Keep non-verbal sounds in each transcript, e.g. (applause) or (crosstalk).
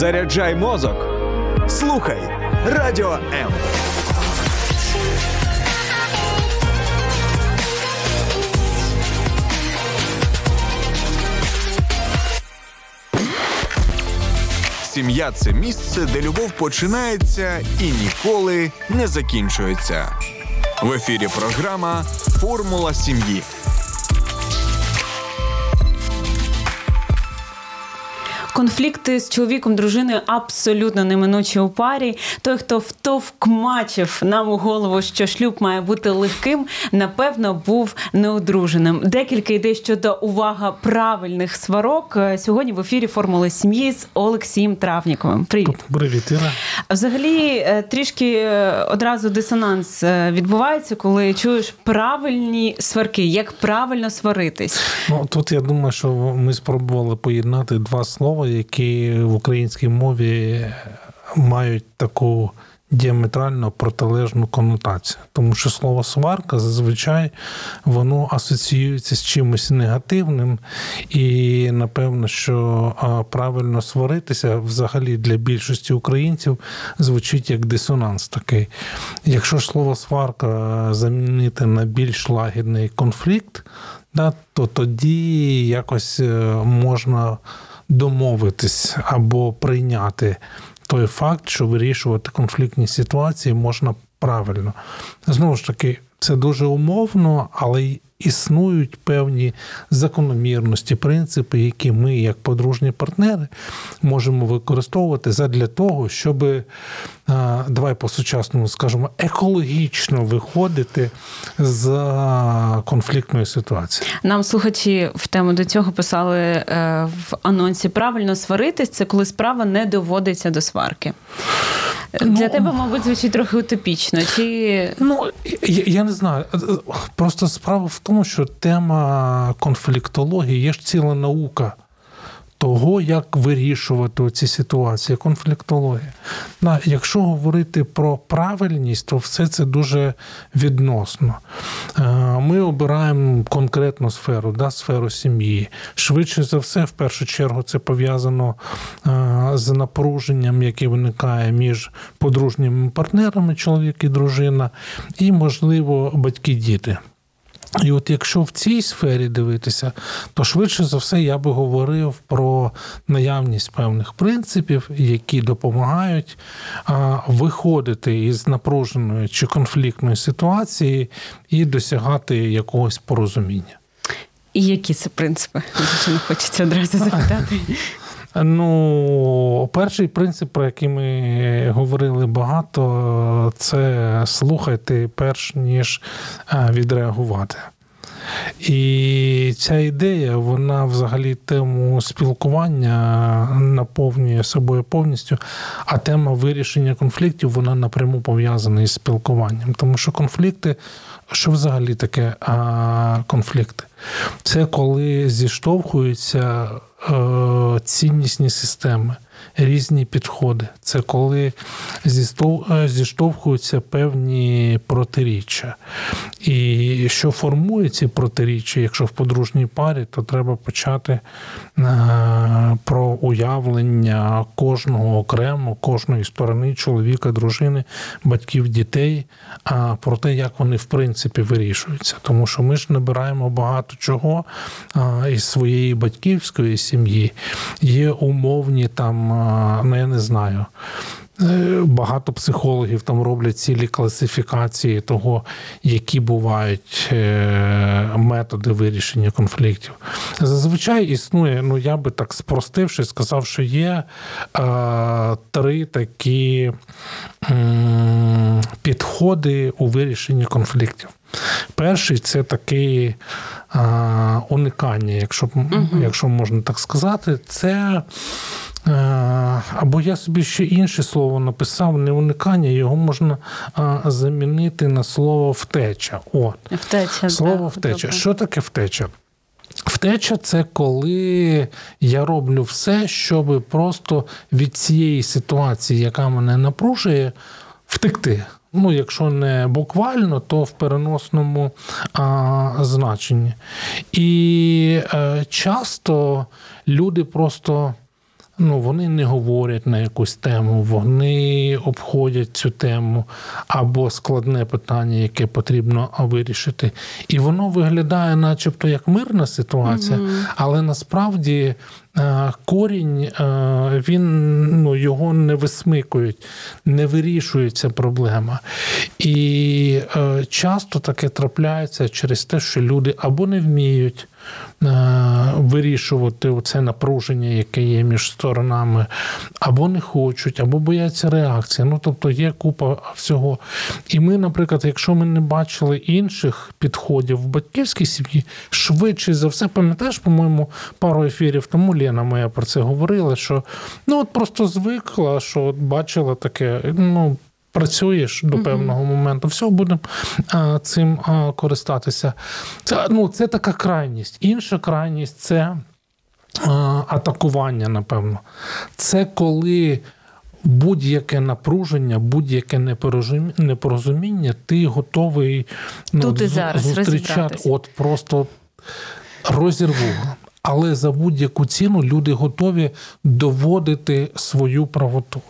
Заряджай мозок. Слухай радіо М. Сім'я це місце, де любов починається і ніколи не закінчується. В ефірі програма Формула сім'ї. Конфлікти з чоловіком, дружиною абсолютно неминучі у парі. Той, хто втовкмачив нам у голову, що шлюб має бути легким, напевно, був неодруженим. Декілька ідей щодо увага правильних сварок сьогодні в ефірі формули сім'ї з Олексієм Травніковим. Привіт, Привіт, Іра. Взагалі, е, трішки е, одразу дисонанс е, відбувається, коли чуєш правильні сварки, як правильно сваритись. Ну тут я думаю, що ми спробували поєднати два слова, які в українській мові мають таку діаметрально протилежну конотацію. Тому що слово сварка зазвичай воно асоціюється з чимось негативним, і напевно, що правильно сваритися взагалі для більшості українців звучить як дисонанс такий. Якщо ж слово сварка замінити на більш лагідний конфлікт, да, то тоді якось е, можна домовитись або прийняти той факт, що вирішувати конфліктні ситуації можна правильно. Знову ж таки, це дуже умовно, але існують певні закономірності, принципи, які ми, як подружні партнери, можемо використовувати задля того, щоб давай по сучасному скажемо екологічно виходити з конфліктної ситуації. Нам слухачі в тему до цього писали е, в анонсі правильно сваритись, це коли справа не доводиться до сварки. Ну, Для тебе, мабуть, звучить трохи утопічно. Чи... Ну, я, я не знаю. Просто справа в тому, що тема конфліктології є ж ціла наука того, як вирішувати ці ситуації, конфліктологія. Якщо говорити про правильність, то все це дуже відносно. Е, ми обираємо конкретну сферу, да, сферу сім'ї. Швидше за все, в першу чергу, це пов'язано е, з напруженням, яке виникає між подружніми партнерами, чоловік і дружина, і, можливо, батьки-діти. І от якщо в цій сфері дивитися, то швидше за все я би говорив про наявність певних принципів, які допомагають виходити із напруженої чи конфліктної ситуації і досягати якогось порозуміння. І які це принципи? Дуже не хочеться одразу (laughs) запитати. Ну, перший принцип, про який ми говорили багато, це слухайте перш ніж відреагувати. І ця ідея, вона взагалі тему спілкування наповнює собою повністю, а тема вирішення конфліктів вона напряму пов'язана із спілкуванням. Тому що конфлікти, що взагалі таке а, конфлікти? Це коли зіштовхуються е, ціннісні системи різні підходи. Це коли е, зіштовхуються певні протиріччя. І що формує ці протиріччя, якщо в подружній парі, то треба почати е, про уявлення кожного окремо, кожної сторони чоловіка, дружини, батьків, дітей, а про те, як вони в принципі вирішуються. Тому що ми ж набираємо багато чого із своєї батьківської сім'ї. Є умовні там ну я не знаю. Е, багато психологів там роблять цілі класифікації того, які бувають е, методи вирішення конфліктів. Зазвичай існує, ну я би так спростивши, сказав, що є е, три такі е, підходи у вирішенні конфліктів. Перший це такий е, уникання, якщо, якщо можна так сказати, це. Е, або я собі ще інше слово написав, не уникання, його можна замінити на слово втеча. От. Втеча, Слово да, втеча. добре. Що таке втеча? Втеча це коли я роблю все, щоб просто від цієї ситуації, яка мене напружує, втекти. Ну, якщо не буквально, то в переносному а, значенні. І е, часто люди просто ну, вони не говорять на якусь тему, вони обходять цю тему або складне питання, яке потрібно вирішити. І воно виглядає, начебто, як мирна ситуація, але насправді. Е, Корінь е, він ну, його не висмикують, не вирішується проблема. І е, часто таке трапляється через те, що люди або не вміють вирішувати це напруження, яке є між сторонами, або не хочуть, або бояться реакції. Ну тобто є купа всього. І ми, наприклад, якщо ми не бачили інших підходів в батьківській сім'ї, швидше за все, пам'ятаєш, по-моєму, пару ефірів тому Лена моя про це говорила, що ну от просто звикла, що от бачила таке, ну. Працюєш до певного моменту, все будемо цим а, користатися. Це, ну, це така крайність. Інша крайність це а, атакування, напевно. Це коли будь-яке напруження, будь-яке непорозуміння, ти готовий ну, Тут і зараз зустрічати. От просто розірву. Але за будь-яку ціну люди готові доводити свою правоту.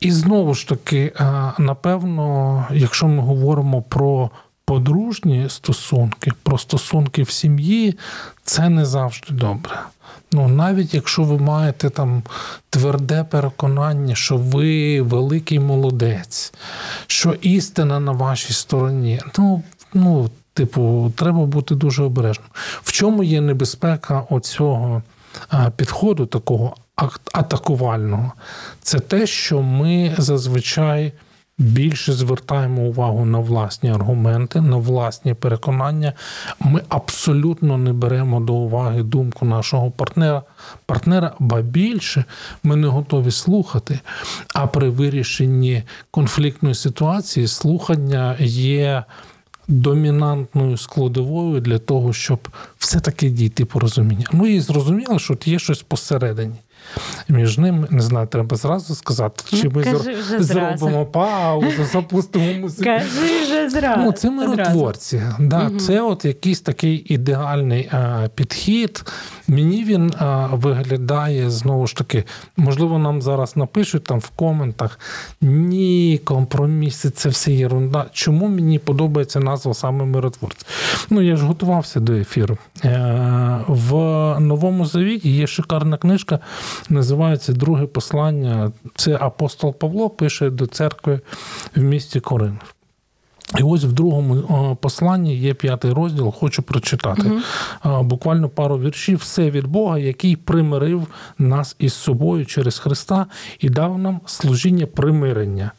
І знову ж таки, е, напевно, якщо ми говоримо про подружні стосунки, про стосунки в сім'ї, це не завжди добре. Ну, навіть якщо ви маєте там тверде переконання, що ви великий молодець, що істина на вашій стороні, ну, ну типу, треба бути дуже обережним. В чому є небезпека оцього підходу, такого атакувального? Це те, що ми зазвичай. Більше звертаємо увагу на власні аргументи, на власні переконання. Ми абсолютно не беремо до уваги думку нашого партнера, партнера, ба більше ми не готові слухати. А при вирішенні конфліктної ситуації слухання є домінантною складовою для того, щоб все-таки дійти порозуміння. Ну і зрозуміло, що є щось посередині. Між ними, не знаю, треба зразу сказати, чи Ну, ми кажи зразу. зробимо паузу, (laughs) запустимо музику. Кажи вже зразу. Ну, це миротворці. Да, Це от якийсь такий ідеальний а, підхід. Мені він е, виглядає знову ж таки, можливо, нам зараз напишуть там в коментах: ні, компроміси, це все єрунда. Чому мені подобається назва саме миротворці? Ну, я ж готувався до ефіру. Е, в Новому Завіті є шикарна книжка, називається Друге послання. Це апостол Павло пише до церкви в місті Коринф. І ось в другому е, посланні є п'ятий розділ, хочу прочитати. Угу. Буквально пару віршів. Все від Бога, який примирив нас із собою через Христа і дав нам служіння примирення.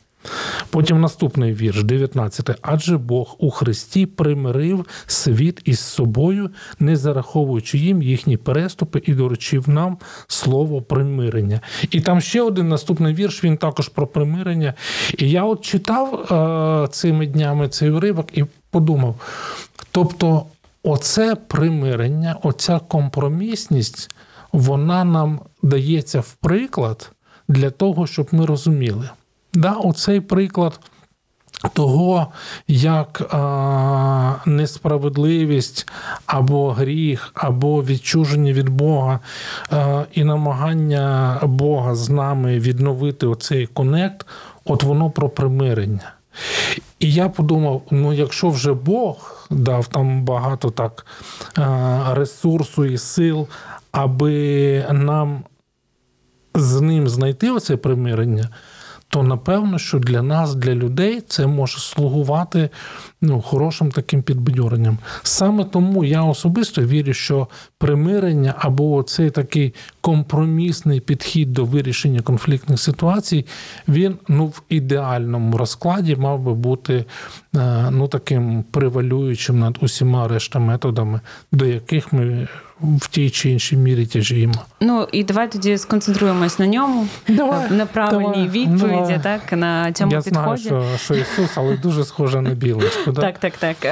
Потім наступний вірш, 19. Адже Бог у Христі примирив світ із собою, не зараховуючи їм їхні переступи, і доручив нам слово примирення. І там ще один наступний вірш, він також про примирення. І я от читав е, цими днями цей уривок і подумав: тобто, оце примирення, оця компромісність, вона нам дається в приклад для того, щоб ми розуміли. Да, оцей приклад того, як а, несправедливість або гріх, або відчуження від Бога а, і намагання Бога з нами відновити оцей конект, от воно про примирення. І я подумав: ну, якщо вже Бог дав там багато так а, ресурсу і сил, аби нам з ним знайти оце примирення, то напевно, що для нас, для людей, це може слугувати ну, хорошим таким підбадьоренням. Саме тому я особисто вірю, що примирення або цей такий компромісний підхід до вирішення конфліктних ситуацій, він ну, в ідеальному розкладі мав би бути е, ну, таким превалюючим над усіма решта методами, до яких ми в тій чи іншій мірі тяжіємо. Ну і давай тоді сконцентруємось на ньому, Давай, на правильній давай, відповіді, давай. так на цьому Я підході. знаю, що, що Ісус, але дуже схоже на білочку. Да? Так, так, так. Е,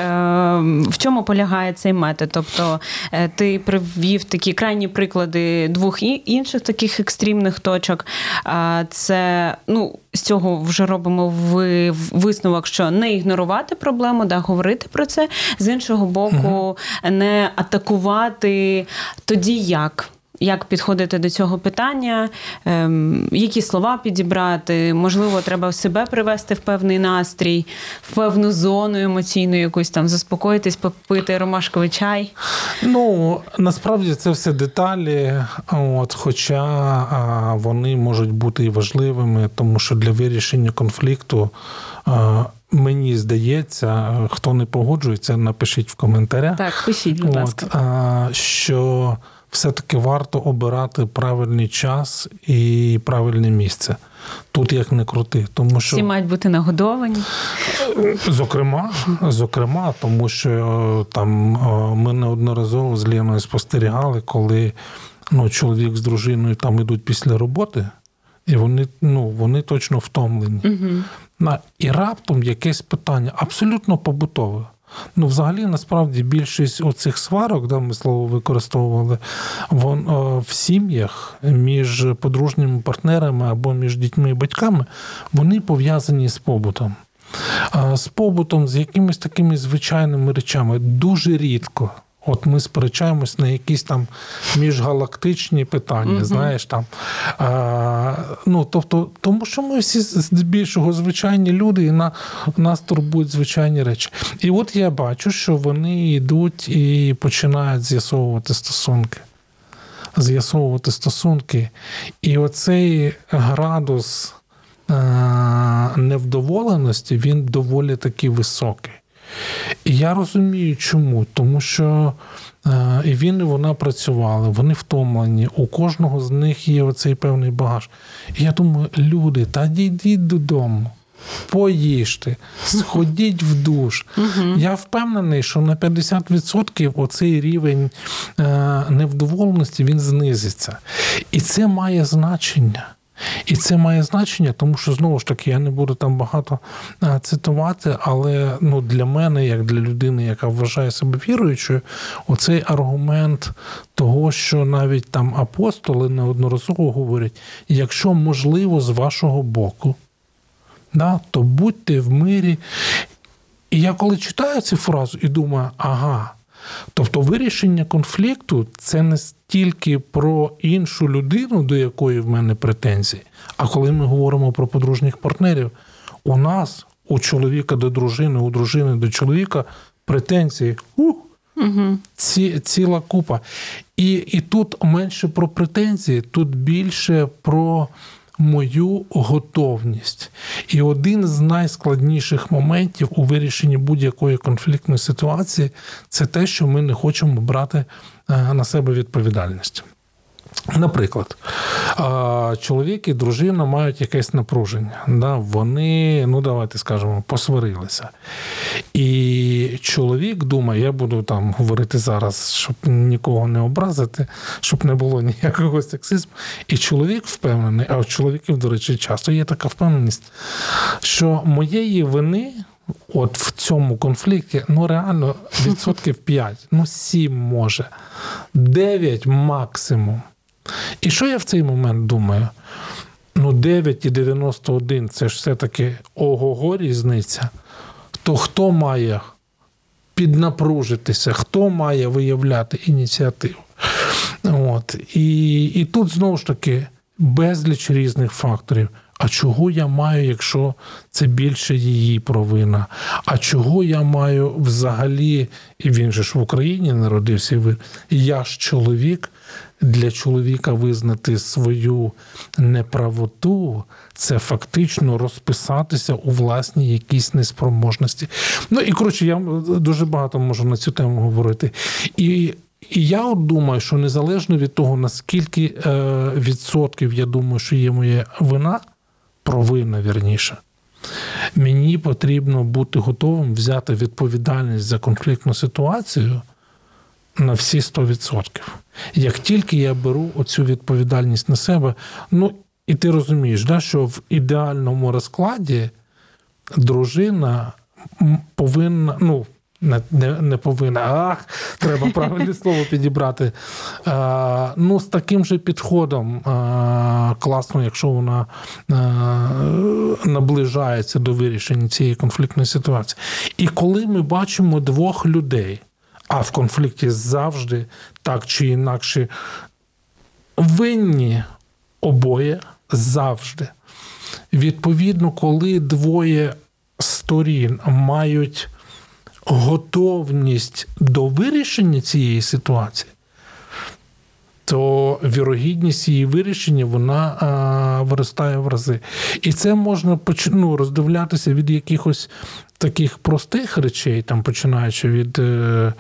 В чому полягає цей метод? Тобто е, ти привів такі крайні приклади двох і- інших таких екстремних точок. А Це ну. З цього вже робимо ви- висновок, що не ігнорувати проблему, да, говорити про це. З іншого боку, не атакувати тоді як. як підходити до цього питання, ем, які слова підібрати. Можливо, треба себе привести в певний настрій, в певну зону емоційну, якусь там заспокоїтись, попити ромашковий чай. Ну насправді це все деталі, от, хоча а, вони можуть бути і важливими, тому що для вирішення конфлікту. А, Мені здається, хто не погоджується, напишіть в коментарях. Так, пишіть, будь ласка. От, що все-таки варто обирати правильний час і правильне місце. Тут як не крути, тому що всі мають бути нагодовані. Зокрема, зокрема, тому що там ми неодноразово з Леною спостерігали, коли ну, чоловік з дружиною там ідуть після роботи, і вони ну, вони точно втомлені. Угу. І раптом якесь питання абсолютно побутове. Ну, взагалі, насправді, більшість оцих сварок, да, ми слово використовували, вон, в сім'ях між подружніми партнерами або між дітьми і батьками, вони пов'язані з побутом. З побутом, з якимись такими звичайними речами, дуже рідко. От ми сперечаємось на якісь там міжгалактичні питання, mm-hmm. знаєш там. А, ну, тобто, Тому що ми всі здебільшого звичайні люди, і на нас турбують звичайні речі. І от я бачу, що вони йдуть і починають з'ясовувати стосунки. З'ясовувати стосунки. І оцей градус а, невдоволеності, він доволі таки високий. І я розумію, чому. Тому що е, і він, і вона працювали, вони втомлені, у кожного з них є оцей певний багаж. І я думаю, люди, та дійдіть додому. Поїжте, сходіть в душ. Угу. Я впевнений, що на 50% оцей рівень е, невдоволеності він знизиться. І це має значення. І це має значення, тому що знову ж таки я не буду там багато цитувати, але ну для мене, як для людини, яка вважає себе віруючою, оцей аргумент того, що навіть там апостоли неодноразово говорять: якщо можливо з вашого боку, да, то будьте в мирі. І я коли читаю цю фразу і думаю, ага. Тобто вирішення конфлікту це не стільки про іншу людину, до якої в мене претензії. А коли ми говоримо про подружніх партнерів, у нас, у чоловіка до дружини, у дружини до чоловіка претензії. Ух, Угу. Ці, ціла купа. І і тут менше про претензії, тут більше про мою готовність. І один з найскладніших моментів у вирішенні будь-якої конфліктної ситуації це те, що ми не хочемо брати е, на себе відповідальність. Наприклад, чоловік і дружина мають якесь напруження. Да? Вони, ну давайте скажемо, посварилися. І чоловік думає, я буду там говорити зараз, щоб нікого не образити, щоб не було ніякого сексизму. І чоловік впевнений, а у чоловіків, до речі, часто є така впевненість, що моєї вини. От в цьому конфлікті, ну реально відсотків 5, ну 7 може, 9 максимум. І що я в цей момент думаю? Ну, 9,91 це ж все-таки ого-го різниця. То хто має піднапружитися, хто має виявляти ініціативу? От. І, І тут знову ж таки безліч різних факторів. А чого я маю, якщо це більше її провина? А чого я маю взагалі, і він же ж в Україні народився, я ж чоловік, для чоловіка визнати свою неправоту, це фактично розписатися у власній якійсь неспроможності. Ну і коротше, я дуже багато можу на цю тему говорити. І і я от думаю, що незалежно від того, наскільки е, відсотків я думаю, що є моя вина, провина вірніше, мені потрібно бути готовим взяти відповідальність за конфліктну ситуацію на всі 100%. Як тільки я беру оцю відповідальність на себе, ну і ти розумієш, да, що в ідеальному розкладі дружина повинна, ну, не не, не повинна, ах, треба правильне (laughs) слово підібрати. А, Ну, з таким же підходом а, класно, якщо вона а, наближається до вирішення цієї конфліктної ситуації. І коли ми бачимо двох людей, а в конфлікті завжди так чи інакше винні обоє завжди. Відповідно, коли двоє сторін мають готовність до вирішення цієї ситуації, то вірогідність її вирішення вона а, виростає в рази. І це можна ну, роздивлятися від якихось таких простих речей, там починаючи від е,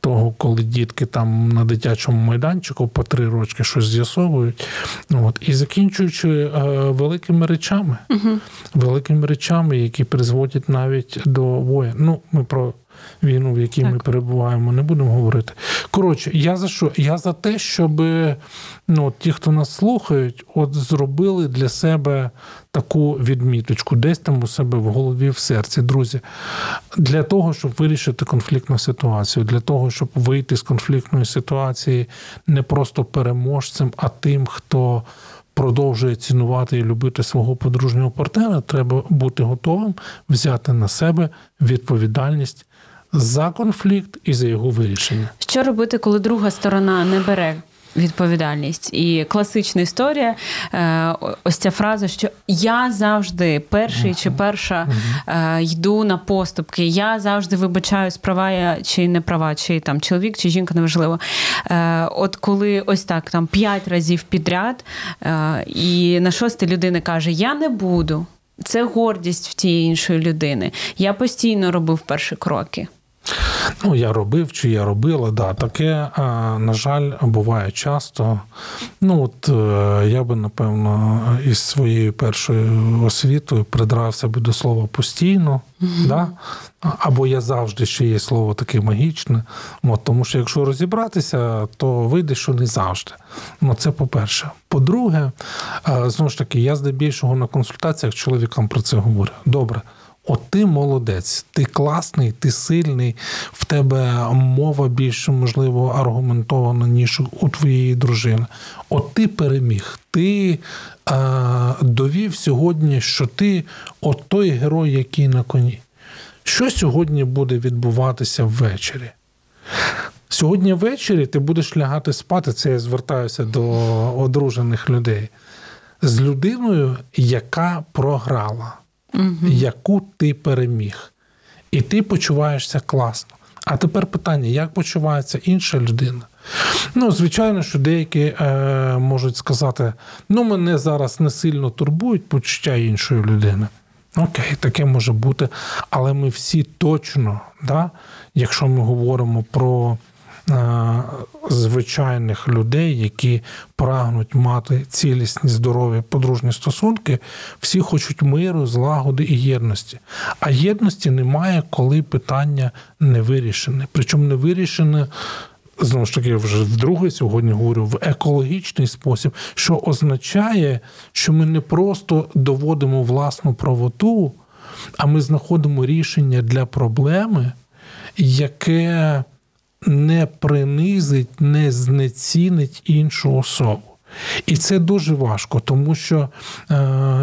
того, коли дітки там на дитячому майданчику по три рочки щось з'ясовують. От, і закінчуючи е, великими речами, великими речами, які призводять навіть до воєн. Ну, ми про війну, в якій ми перебуваємо, не будемо говорити. Коротше, я за що? Я за те, щоб ну, ті, хто нас слухають, от зробили для себе таку відміточку, десь там у себе в голові, в серці. Друзі, для того, щоб вирішити конфліктну ситуацію, для того, щоб вийти з конфліктної ситуації не просто переможцем, а тим, хто. Продовжує цінувати і любити свого подружнього партнера, треба бути готовим взяти на себе відповідальність за конфлікт і за його вирішення. Що робити, коли друга сторона не бере відповідальність? І класична історія, е, ось ця фраза, що я завжди перший чи перша е, йду на поступки, я завжди вибачаюсь, права я чи не права, чи там чоловік, чи жінка, неважливо. Е, От коли ось так там п'ять разів підряд, і на шостий людина каже: Я не буду. Це гордість в тієї іншої людини. Я постійно робив перші кроки. Ну, я робив чи я робила, да, таке, на жаль, буває часто. Ну, от е, я би, напевно, із своєю першою освітою придрався би до слова постійно, да? або я завжди ще є слово таке магічне. От, тому що якщо розібратися, то вийде, що не завжди. Ну, це по-перше. По-друге, е, знову ж таки, я здебільшого на консультаціях чоловікам про це говорю. Добре. От ти молодець, ти класний, ти сильний, в тебе мова більш, можливо, аргументована, ніж у твоєї дружини. От ти переміг, ти е, довів сьогодні, що ти от той герой, який на коні. Що сьогодні буде відбуватися ввечері? Сьогодні ввечері ти будеш лягати спати, це я звертаюся до одружених людей, з людиною, яка програла яку ти переміг. І ти почуваєшся класно. А тепер питання: як почувається інша людина? Ну, звичайно, що деякі е, можуть сказати: ну, мене зараз не сильно турбують почуття іншої людини. Окей, таке може бути. Але ми всі точно, да, якщо ми говоримо про звичайних людей, які прагнуть мати цілісні, здорові подружні стосунки, всі хочуть миру, злагоди і єдності. А єдності немає, коли питання не вирішене. Причому не вирішене. Знову ж таки, я вже вдруге сьогодні говорю в екологічний спосіб, що означає, що ми не просто доводимо власну правоту, а ми знаходимо рішення для проблеми, яке не принизить, не знецінить іншу особу. І це дуже важко, тому що е,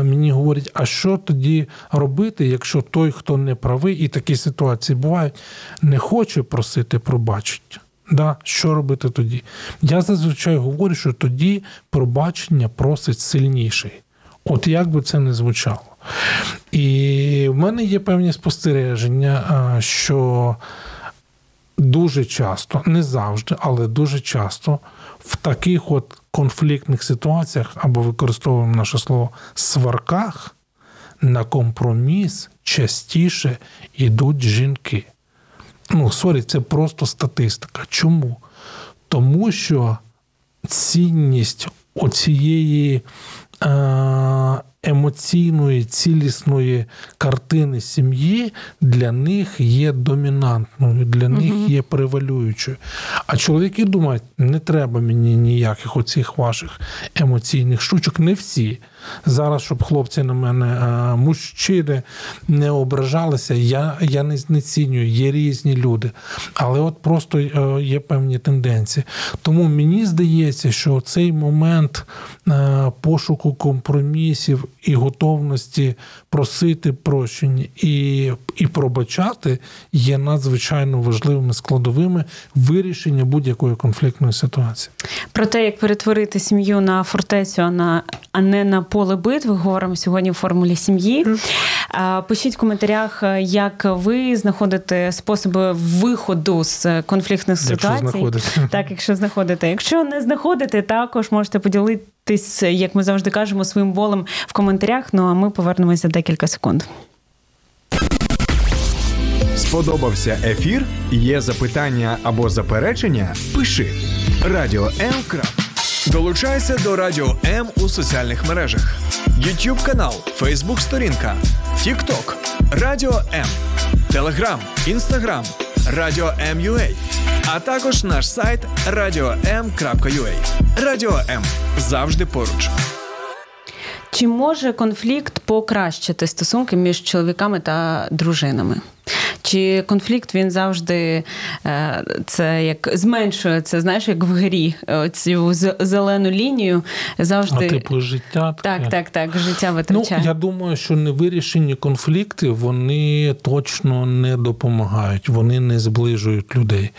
мені говорять, а що тоді робити, якщо той, хто не правий, і такі ситуації бувають, не хоче просити пробачення. Да? Що робити тоді? Я зазвичай говорю, що тоді пробачення просить сильніший. От як би це не звучало. І в мене є певні спостереження, е, що дуже часто, не завжди, але дуже часто в таких от конфліктних ситуаціях, або використовуємо наше слово сварках, на компроміс частіше йдуть жінки. Ну, sorry, це просто статистика. Чому? Тому що цінність оцієї е, емоційної, цілісної картини сім'ї для них є домінантною, для них є превалюючою. А чоловіки думають, не треба мені ніяких оцих ваших емоційних штучок. Не всі. Зараз, щоб хлопці на мене, е, мужчини не ображалися, я, я не знецінюю, є різні люди. Але от просто е, є певні тенденції. Тому мені здається, що цей момент е, пошуку компромісів і готовності просити прощення і, і пробачати є надзвичайно важливими складовими вирішення будь-якої конфліктної ситуації. Про те, як перетворити сім'ю на фортецю, а на а не на поле битви, говоримо сьогодні в формулі сім'ї. Пишіть в коментарях, як ви знаходите способи виходу з конфліктних ситуацій. Знаходите. Так, якщо знаходите. Якщо не знаходите, також можете поділитись, як ми завжди кажемо, своїм болем в коментарях. Ну а ми повернемося за декілька секунд. Сподобався ефір? Є запитання або заперечення? Пиши радіо. Долучайся до Радіо М у соціальних мережах: YouTube канал, Facebook сторінка, TikTok, Радіо М, Телеграм, Інстаграм, Радіо М.Ю.А. а також наш сайт radio.m.ua. Радіо М завжди поруч. Чи може конфлікт покращити стосунки між чоловіками та дружинами? Чи конфлікт він завжди е, це як зменшує це, знаєш, як в грі цю зелену лінію завжди А типу життя таке. так, так, так, життя витрачає. Ну, Я думаю, що невирішені конфлікти вони точно не допомагають, вони не зближують людей.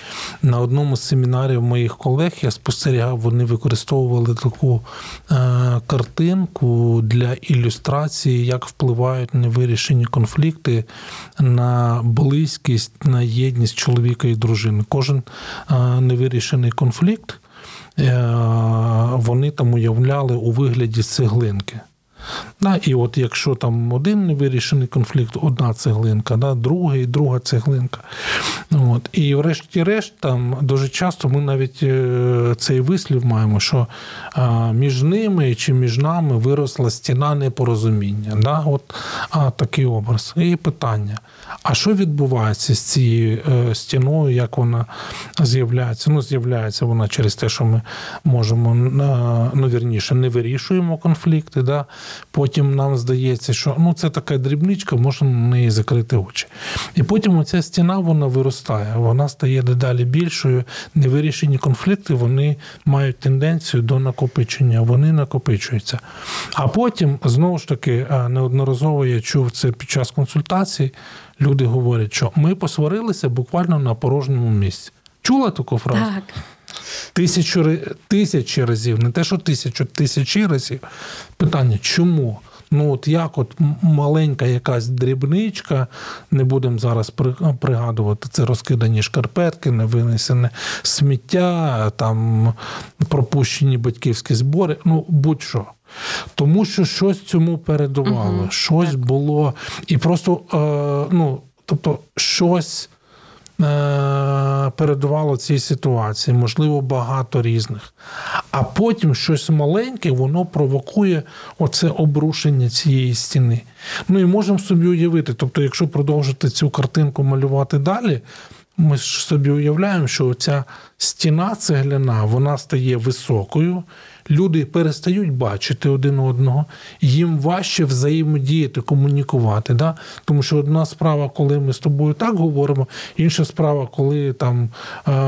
На одному з семінарів моїх колег я спостерігав, вони використовували таку е, картинку для ілюстрації, як впливають невирішені конфлікти на близькість на єдність чоловіка і дружини. Кожен невирішений конфлікт е, вони там уявляли у вигляді цеглинки. Да, І от якщо там один невирішений конфлікт, одна цеглинка, да, другий, друга цеглинка. От. І врешті-решт, там дуже часто ми навіть е, цей вислів маємо, що між ними чи між нами виросла стіна непорозуміння. Да? От а, такий образ. І питання: а що відбувається з цією е, стіною, як вона з'являється? Ну, з'являється вона через те, що ми можемо ну, вірніше, не вирішуємо конфлікти. Да? Потім нам здається, що ну, це така дрібничка, можна на неї закрити очі. І потім оця стіна вона виростає, вона стає дедалі більшою. Невирішені конфлікти вони мають тенденцію до накопичення, вони накопичуються. А потім, знову ж таки, неодноразово я чув це під час консультацій. Люди говорять, що ми посварилися буквально на порожньому місці. Чула таку фразу? Так. Тисячу тисячі разів, не те, що тисячу, тисячі разів. Питання, чому? Ну, от як от маленька якась дрібничка, не будемо зараз пригадувати, це розкидані шкарпетки, невинесене сміття, там пропущені батьківські збори, ну будь-що. Тому що щось цьому передувало, угу, щось так. було. І просто, е, ну, тобто, щось. Е, передувало цій ситуації, можливо, багато різних. А потім щось маленьке, воно провокує оце обрушення цієї стіни. Ну і можемо собі уявити. Тобто, якщо продовжити цю картинку малювати далі, ми ж собі уявляємо, що ця стіна цегляна вона стає високою люди перестають бачити один одного, їм важче взаємодіяти, комунікувати. Да? Тому що одна справа, коли ми з тобою так говоримо, інша справа, коли там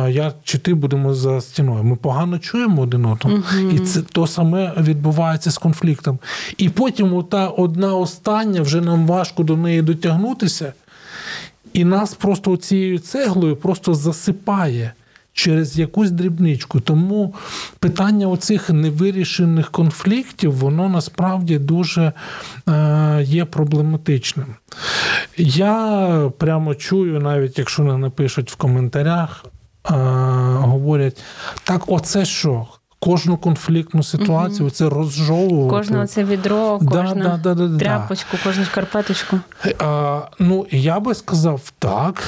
я чи ти будемо за стіною. Ми погано чуємо один одного, угу. і це то саме відбувається з конфліктом. І потім ота одна остання вже нам важко до неї дотягнутися. І нас просто цією цеглою просто засипає через якусь дрібничку. Тому питання оцих невирішених конфліктів, воно насправді дуже е, є проблематичним. Я прямо чую, навіть якщо не напишуть в коментарях, е, говорять, так, оце що? Кожну конфліктну ситуацію угу. це розжовувати. Кожне це відро, кожну да, да, да, тряпочку, кожну шкарпеточку. А, Ну, я би сказав так.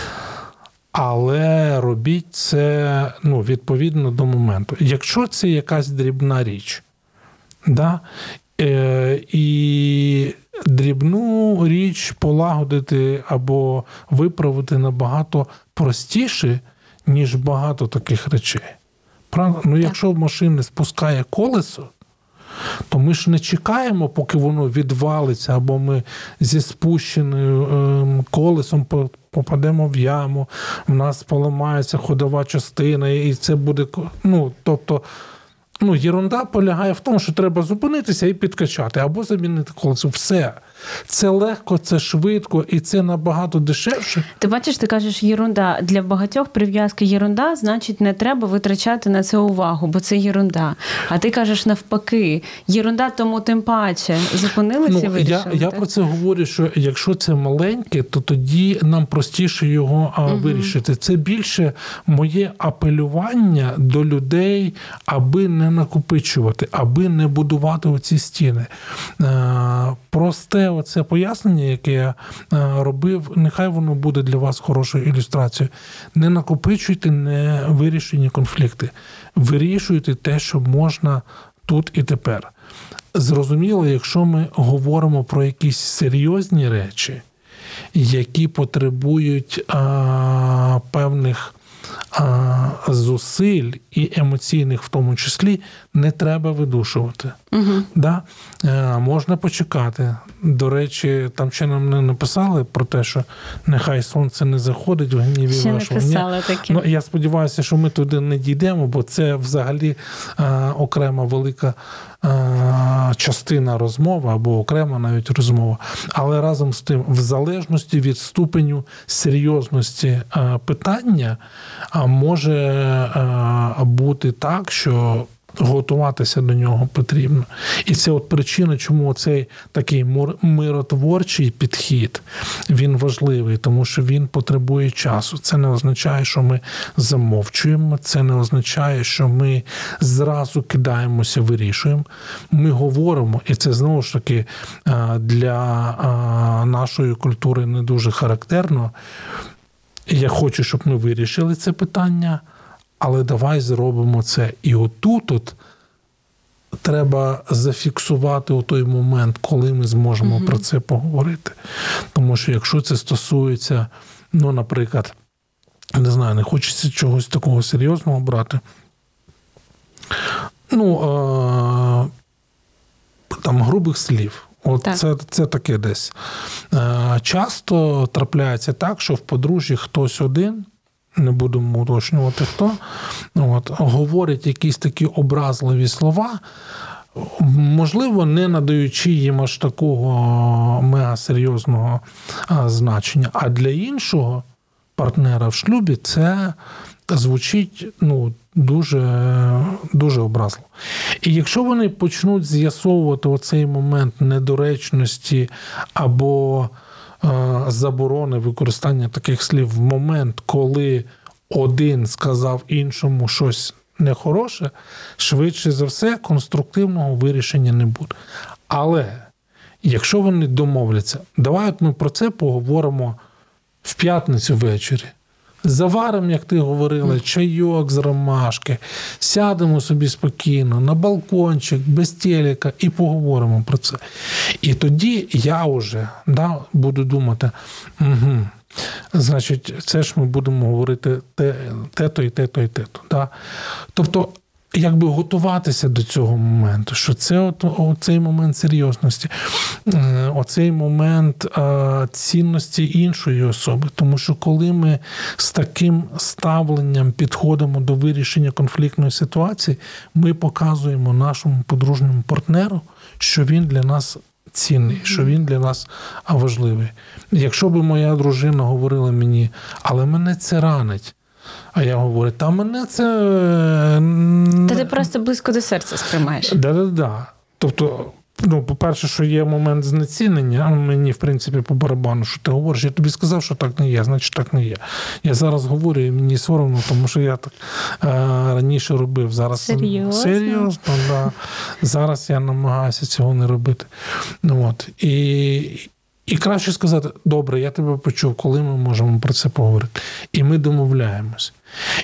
Але робіть це ну, відповідно до моменту. Якщо це якась дрібна річ, да, е, і дрібну річ полагодити або виправити набагато простіше, ніж багато таких речей. Правда? Ну, Якщо в машини спускає колесо, то ми ж не чекаємо, поки воно відвалиться, або ми зі спущеним ем, колесом попадемо в яму, в нас поламається ходова частина, і це буде. ну, тобто, Ну, єрунда полягає в тому, що треба зупинитися і підкачати, або замінити колесо. Все. Це легко, це швидко і це набагато дешевше. Ти бачиш, ти кажеш єрунда. Для багатьох прив'язки єрунда, значить, не треба витрачати на це увагу, бо це єрунда. А ти кажеш навпаки, єрунда, тому тим паче зупинилися Ну, вирішили. я, я так? про це говорю, що якщо це маленьке, то тоді нам простіше його а, вирішити. Це більше моє апелювання до людей, аби не накопичувати, аби не будувати оці стіни. Е, Просте оце пояснення, яке я е, робив, нехай воно буде для вас хорошою ілюстрацією. Не накопичуйте невирішені конфлікти. Вирішуйте те, що можна тут і тепер. Зрозуміло, якщо ми говоримо про якісь серйозні речі, які потребують а, певних а, зусиль і емоційних, в тому числі, не треба видушувати. Угу. Да? Е, можна почекати. До речі, там ще нам не написали про те, що нехай сонце не заходить в гніві Ще вашого. Писали таке. Ну, я сподіваюся, що ми туди не дійдемо, бо це взагалі е, окрема велика е, частина розмови або окрема навіть розмова. Але разом з тим, в залежності від ступеню серйозності е, питання, може бути так, що. Готуватися до нього потрібно. І це от причина, чому цей такий миротворчий підхід він важливий, тому що він потребує часу. Це не означає, що ми замовчуємо, це не означає, що ми зразу кидаємося, вирішуємо. Ми говоримо, і це знову ж таки е, для е, нашої культури не дуже характерно. Я хочу, щоб ми вирішили це питання, але давай зробимо це. І отут от треба зафіксувати у той момент, коли ми зможемо про це поговорити. Тому що якщо це стосується, ну, наприклад, не знаю, не хочеться чогось такого серйозного брати. Ну, е- там грубих слів. От Так. це, це таке десь. Е, часто трапляється так, що в подружжі хтось один, не будемо уточнювати хто, от, говорить якісь такі образливі слова, можливо, не надаючи їм аж такого мегасерйозного а, значення. А для іншого партнера в шлюбі це звучить ну, дуже, дуже образливо. І якщо вони почнуть з'ясовувати оцей момент недоречності або заборони використання таких слів в момент, коли один сказав іншому щось нехороше, швидше за все, конструктивного вирішення не буде. Але якщо вони домовляться, давай от ми про це поговоримо в п'ятницю ввечері. Заваримо, як ти говорила, чайок з ромашки, сядемо собі спокійно на балкончик, без телека і поговоримо про це. І тоді я вже да, буду думати, угу, значить, це ж ми будемо говорити те, те-то і те-то і те-то. Да? Тобто, якби готуватися до цього моменту, що це от, оцей момент серйозності, е, оцей момент е, цінності іншої особи. Тому що коли ми з таким ставленням підходимо до вирішення конфліктної ситуації, ми показуємо нашому подружньому партнеру, що він для нас. Цінний, що він для нас важливий. Якщо би моя дружина говорила мені, але мене це ранить. А я говорю, та мене це. Та ти просто близько до серця сприймаєш. Да-да-да. Тобто, ну, по-перше, що є момент знецінення, а мені, в принципі, по барабану, що ти говориш, я тобі сказав, що так не є, значить так не є. Я зараз говорю, і мені соромно, тому що я так е, раніше робив. Зараз Серйозно? серйозно да. Зараз я намагаюся цього не робити. Ну, от. І, і краще сказати, добре, я тебе почув, коли ми можемо про це поговорити. І ми домовляємось.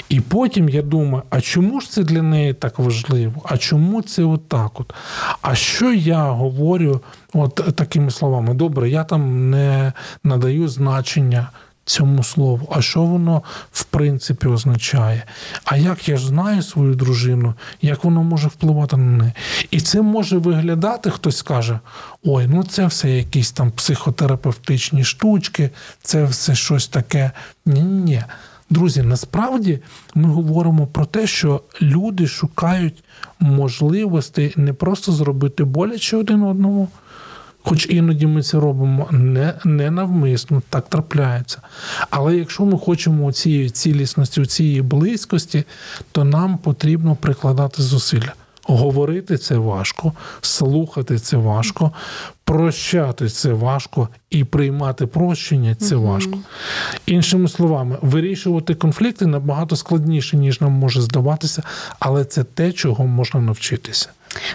І потім я думаю, а чому ж це для неї так важливо? А чому це отак? От? А що я говорю от такими словами? Добре, я там не надаю значення цьому слову. А що воно в принципі означає? А як я ж знаю свою дружину, як воно може впливати на неї? І це може виглядати, хтось скаже: ой, ну це все якісь там психотерапевтичні штучки, це все щось таке. Ні-ні. Друзі, насправді ми говоримо про те, що люди шукають можливості не просто зробити боляче один одному. Хоч іноді ми це робимо не не навмисно, так трапляється. Але якщо ми хочемо цієї цілісності, цієї близькості, то нам потрібно прикладати зусилля. Говорити це важко, слухати це важко, прощати це важко і приймати прощення це угу. важко. Іншими словами, вирішувати конфлікти набагато складніше, ніж нам може здаватися, але це те, чого можна навчитися.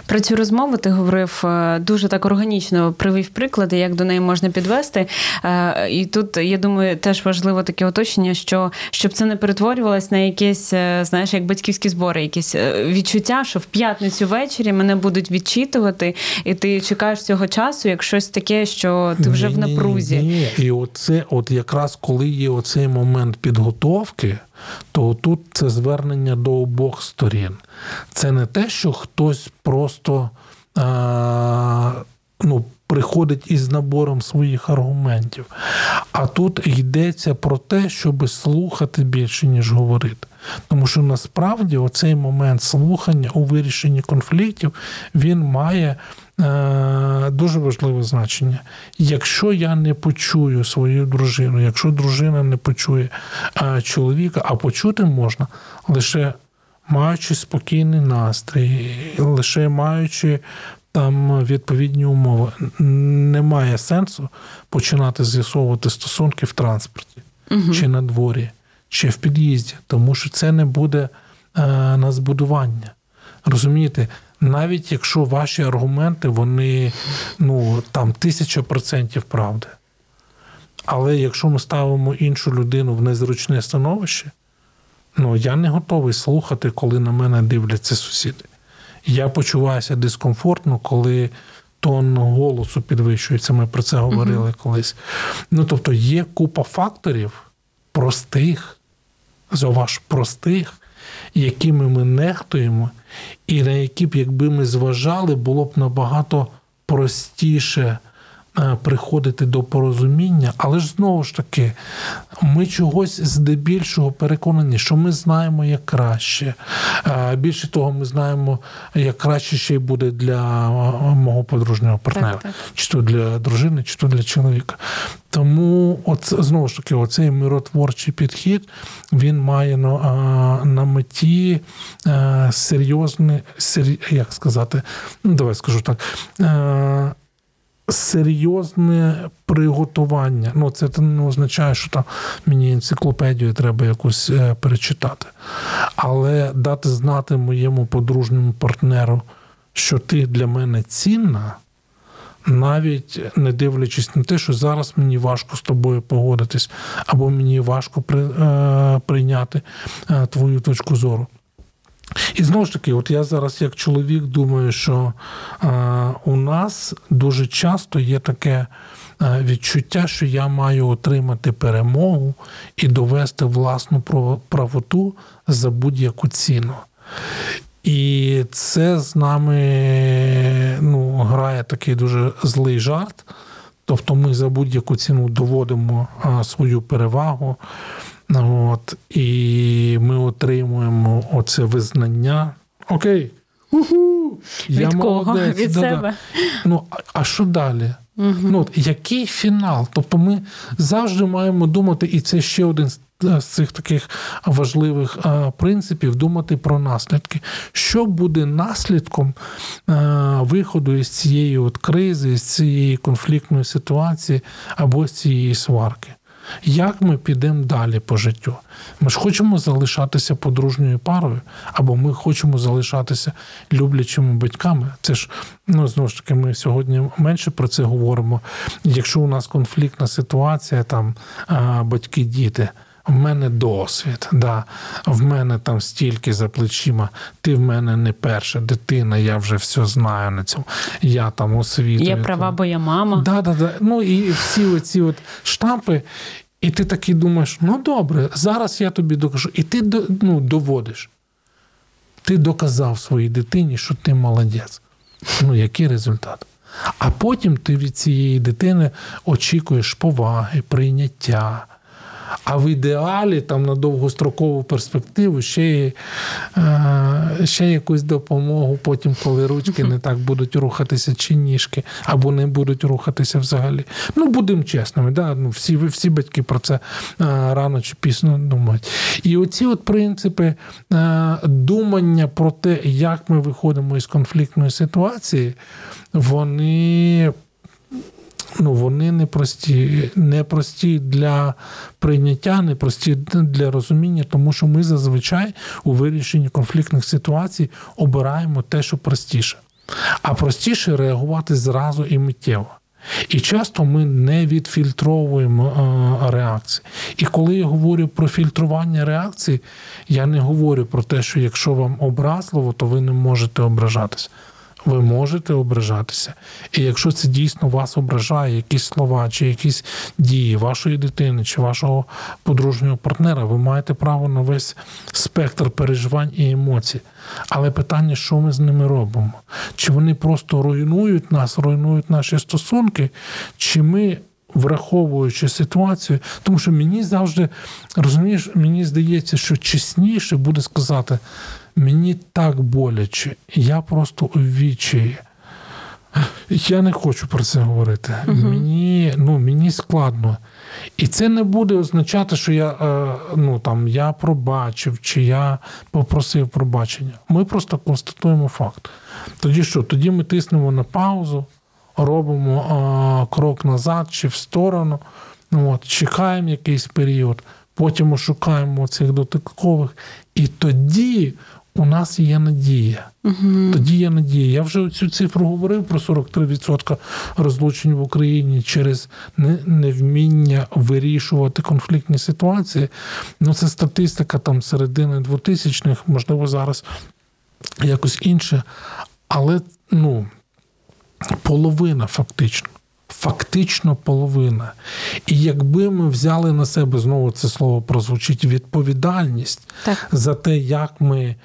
Про цю розмову ти говорив е, дуже так органічно привів приклади, як до неї можна підвести. Е, і тут я думаю, теж важливо таке уточнення, що щоб це не перетворювалось на якісь, е, знаєш, як батьківські збори, якісь відчуття, що в п'ятницю ввечері мене будуть відчитувати, і ти чекаєш цього часу, як щось таке, що ти вже ні, в напрузі. Ні, ні. І оце, от якраз коли є оцей момент підготовки то тут це звернення до обох сторін. Це не те, що хтось просто а, ну, приходить із набором своїх аргументів. А тут йдеться про те, щоб слухати більше, ніж говорити. Тому що насправді оцей момент слухання у вирішенні конфліктів він має. Е, дуже важливе значення. Якщо я не почую свою дружину, якщо дружина не почує е, чоловіка, а почути можна лише маючи спокійний настрій, лише маючи там відповідні умови, немає сенсу починати з'ясовувати стосунки в транспорті, угу. чи на дворі, чи в під'їзді, тому що це не буде е, на збудування. Розумієте, навіть якщо ваші аргументи, вони ну там тисяча процентів правди. Але якщо ми ставимо іншу людину в незручне становище, ну я не готовий слухати, коли на мене дивляться сусіди. Я почуваюся дискомфортно, коли тон голосу підвищується. Ми про це говорили uh колись. Ну тобто є купа факторів простих, заваж простих, якими ми нехтуємо, і на які б, якби ми зважали, було б набагато простіше. Е, приходити до порозуміння, але ж знову ж таки, ми чогось здебільшого переконані, що ми знаємо як краще. Е, більше того, ми знаємо, як краще ще й буде для е, мого подружнього партнера, так, так. чи то для дружини, чи то для чоловіка. Тому, от знову ж таки, оцей миротворчий підхід він має на, на меті серйозне, як сказати, ну давай скажу так серйозне приготування. Ну, це не означає, що там мені енциклопедію треба якусь е, перечитати. Але дати знати моєму подружньому партнеру, що ти для мене цінна. Навіть не дивлячись на те, що зараз мені важко з тобою погодитись, або мені важко е, прийняти е, твою точку зору. І знову ж таки, от я зараз, як чоловік, думаю, що е, у нас дуже часто є таке е, відчуття, що я маю отримати перемогу і довести власну правоту за будь-яку ціну. І це з нами ну, грає такий дуже злий жарт. Тобто ми за будь-яку ціну доводимо а, свою перевагу. От, І ми отримуємо оце визнання. Окей. Уху, я Від кого? молодець. Від да, себе. Да. Ну, а, а що далі? Угу. Ну, от, Який фінал? Тобто ми завжди маємо думати, і це ще один з цих таких важливих а, принципів думати про наслідки. Що буде наслідком а, виходу із цієї от кризи, з цієї конфліктної ситуації або з цієї сварки? Як ми підемо далі по життю? Ми ж хочемо залишатися подружньою парою, або ми хочемо залишатися люблячими батьками. Це ж ну знову ж таки, ми сьогодні менше про це говоримо. Якщо у нас конфліктна ситуація, там батьки, діти. В мене досвід, да. в мене там стільки за плечима. Ти в мене не перша дитина, я вже все знаю на цьому. Я там освітую. Є права, бо я мама. Да, да, да. Ну і всі оці от штампи. І ти такий думаєш: ну добре, зараз я тобі докажу. І ти ну, доводиш. Ти доказав своїй дитині, що ти молодець. Ну, який результат? А потім ти від цієї дитини очікуєш поваги, прийняття А в ідеалі там на довгострокову перспективу ще й, е, ще якусь допомогу, потім, коли ручки не так будуть рухатися, чи ніжки, або не будуть рухатися взагалі. Ну, будемо чесними, да? ну, всі, всі батьки про це е, рано чи пізно думають. І оці от принципи е, думання про те, як ми виходимо із конфліктної ситуації, вони ну, вони непрості, непрості для прийняття, непрості для розуміння, тому що ми зазвичай у вирішенні конфліктних ситуацій обираємо те, що простіше. А простіше реагувати зразу і миттєво. І часто ми не відфільтровуємо е, реакції. І коли я говорю про фільтрування реакцій, я не говорю про те, що якщо вам образливо, то ви не можете ображатися ви можете ображатися. І якщо це дійсно вас ображає, якісь слова чи якісь дії вашої дитини чи вашого подружнього партнера, ви маєте право на весь спектр переживань і емоцій. Але питання, що ми з ними робимо? Чи вони просто руйнують нас, руйнують наші стосунки, чи ми. Враховуючи ситуацію, тому що мені завжди розумієш, мені здається, що чесніше буде сказати: Мені так боляче, я просто у відчаї. Я не хочу про це говорити. Угу. Мені ну, мені складно. І це не буде означати, що я е, ну, там, я пробачив чи я попросив пробачення. Ми просто констатуємо факт. Тоді що? Тоді ми тиснемо на паузу, робимо а, крок назад чи в сторону, ну, от, чекаємо якийсь період, потім шукаємо цих дотикових. І тоді у нас є надія. Угу. Тоді є надія. Я вже цю цифру говорив про 43% розлучень в Україні через невміння вирішувати конфліктні ситуації. Ну, це статистика там середини 2000-х, можливо, зараз якось інше. Але ну, половина фактично. Фактично половина. І якби ми взяли на себе знову це слово прозвучить відповідальність так. за те, як ми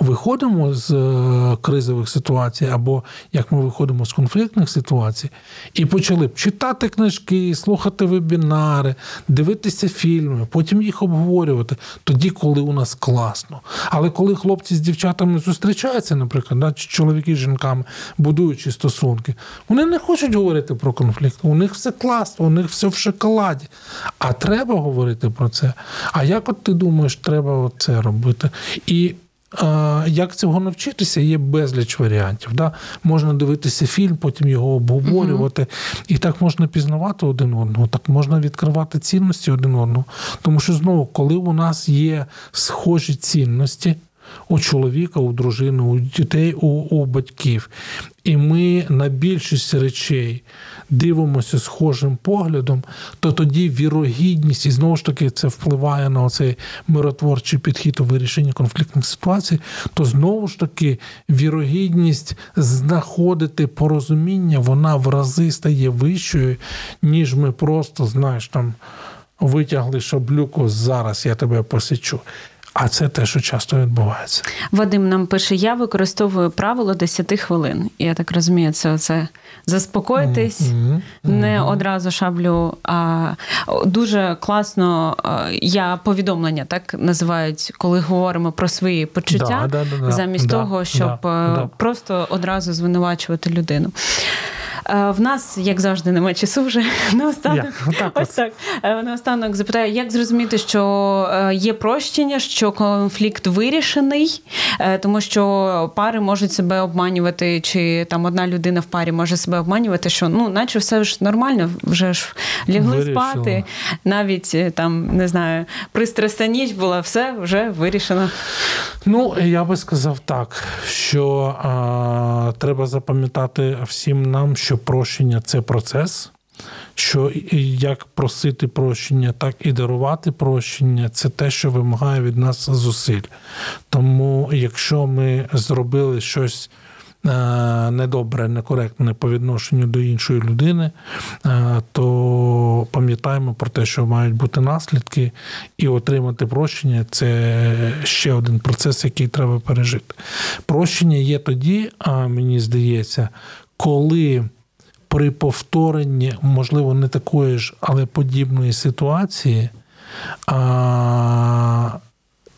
виходимо з е, кризових ситуацій, або як ми виходимо з конфліктних ситуацій, і почали б читати книжки, слухати вебінари, дивитися фільми, потім їх обговорювати тоді, коли у нас класно. Але коли хлопці з дівчатами зустрічаються, наприклад, да, чи чоловіки з жінками, будуючи стосунки, вони не хочуть говорити про конфлікт. У них все класно, у них все в шоколаді. А треба говорити про це. А як от ти думаєш, треба це робити? І як цього навчитися, є безліч варіантів. Да? Можна дивитися фільм, потім його обговорювати. mm І так можна пізнавати один одного, так можна відкривати цінності один одного. Тому що знову, коли у нас є схожі цінності, у чоловіка, у дружини, у дітей, у, у батьків. І ми на більшість речей дивимося схожим поглядом, то тоді вірогідність, і знову ж таки це впливає на цей миротворчий підхід у вирішенні конфліктних ситуацій, то знову ж таки вірогідність знаходити порозуміння, вона в рази стає вищою, ніж ми просто, знаєш, там витягли шаблюку зараз, я тебе посічу. А це те, що часто відбувається. Вадим нам пише: я використовую правило 10 хвилин. Я так розумію, це оце заспокоїтись, mm-hmm. не одразу шаблю. А дуже класно я повідомлення так називають, коли говоримо про свої почуття, да, да, да, замість того, щоб е, просто одразу звинувачувати людину. Е, в нас, як завжди, немає часу вже (laughs) наостанок. Yeah, ось так. Е, наостанок запитаю, як зрозуміти, що е, є прощення, що конфлікт вирішений, тому що пари можуть себе обманювати, чи там одна людина в парі може себе обманювати, що ну, наче все ж нормально, вже ж лягли Вирішила. спати, навіть там не знаю, пристрасна ніч була, все вже вирішено. Ну, я би сказав так, що а, треба запам'ятати всім нам, що прощення це процес. Що як просити прощення, так і дарувати прощення це те, що вимагає від нас зусиль. Тому, якщо ми зробили щось Е, недобре, некоректне по відношенню до іншої людини, е, то пам'ятаємо про те, що мають бути наслідки, і отримати прощення це ще один процес, який треба пережити. Прощення є тоді, мені здається, коли. При повторенні, можливо, не такої ж, але подібної ситуації а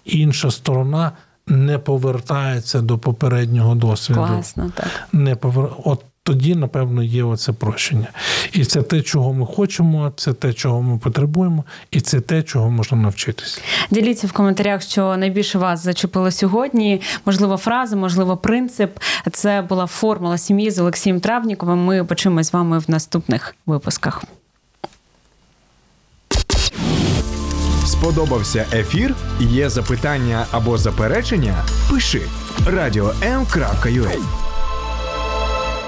інша сторона не повертається до попереднього досвіду. Класно, так. Не повер... От тоді, напевно, є оце прощення. І це те, чого ми хочемо, це те, чого ми потребуємо, і це те, чого можна навчитися. Діліться в коментарях, що найбільше вас зачепило сьогодні. Можливо, фраза, можливо, принцип. Це була формула сім'ї з Олексієм Травніковим. Ми почуємо з вами в наступних випусках. Сподобався ефір? Є запитання або заперечення? Пиши радіом.ua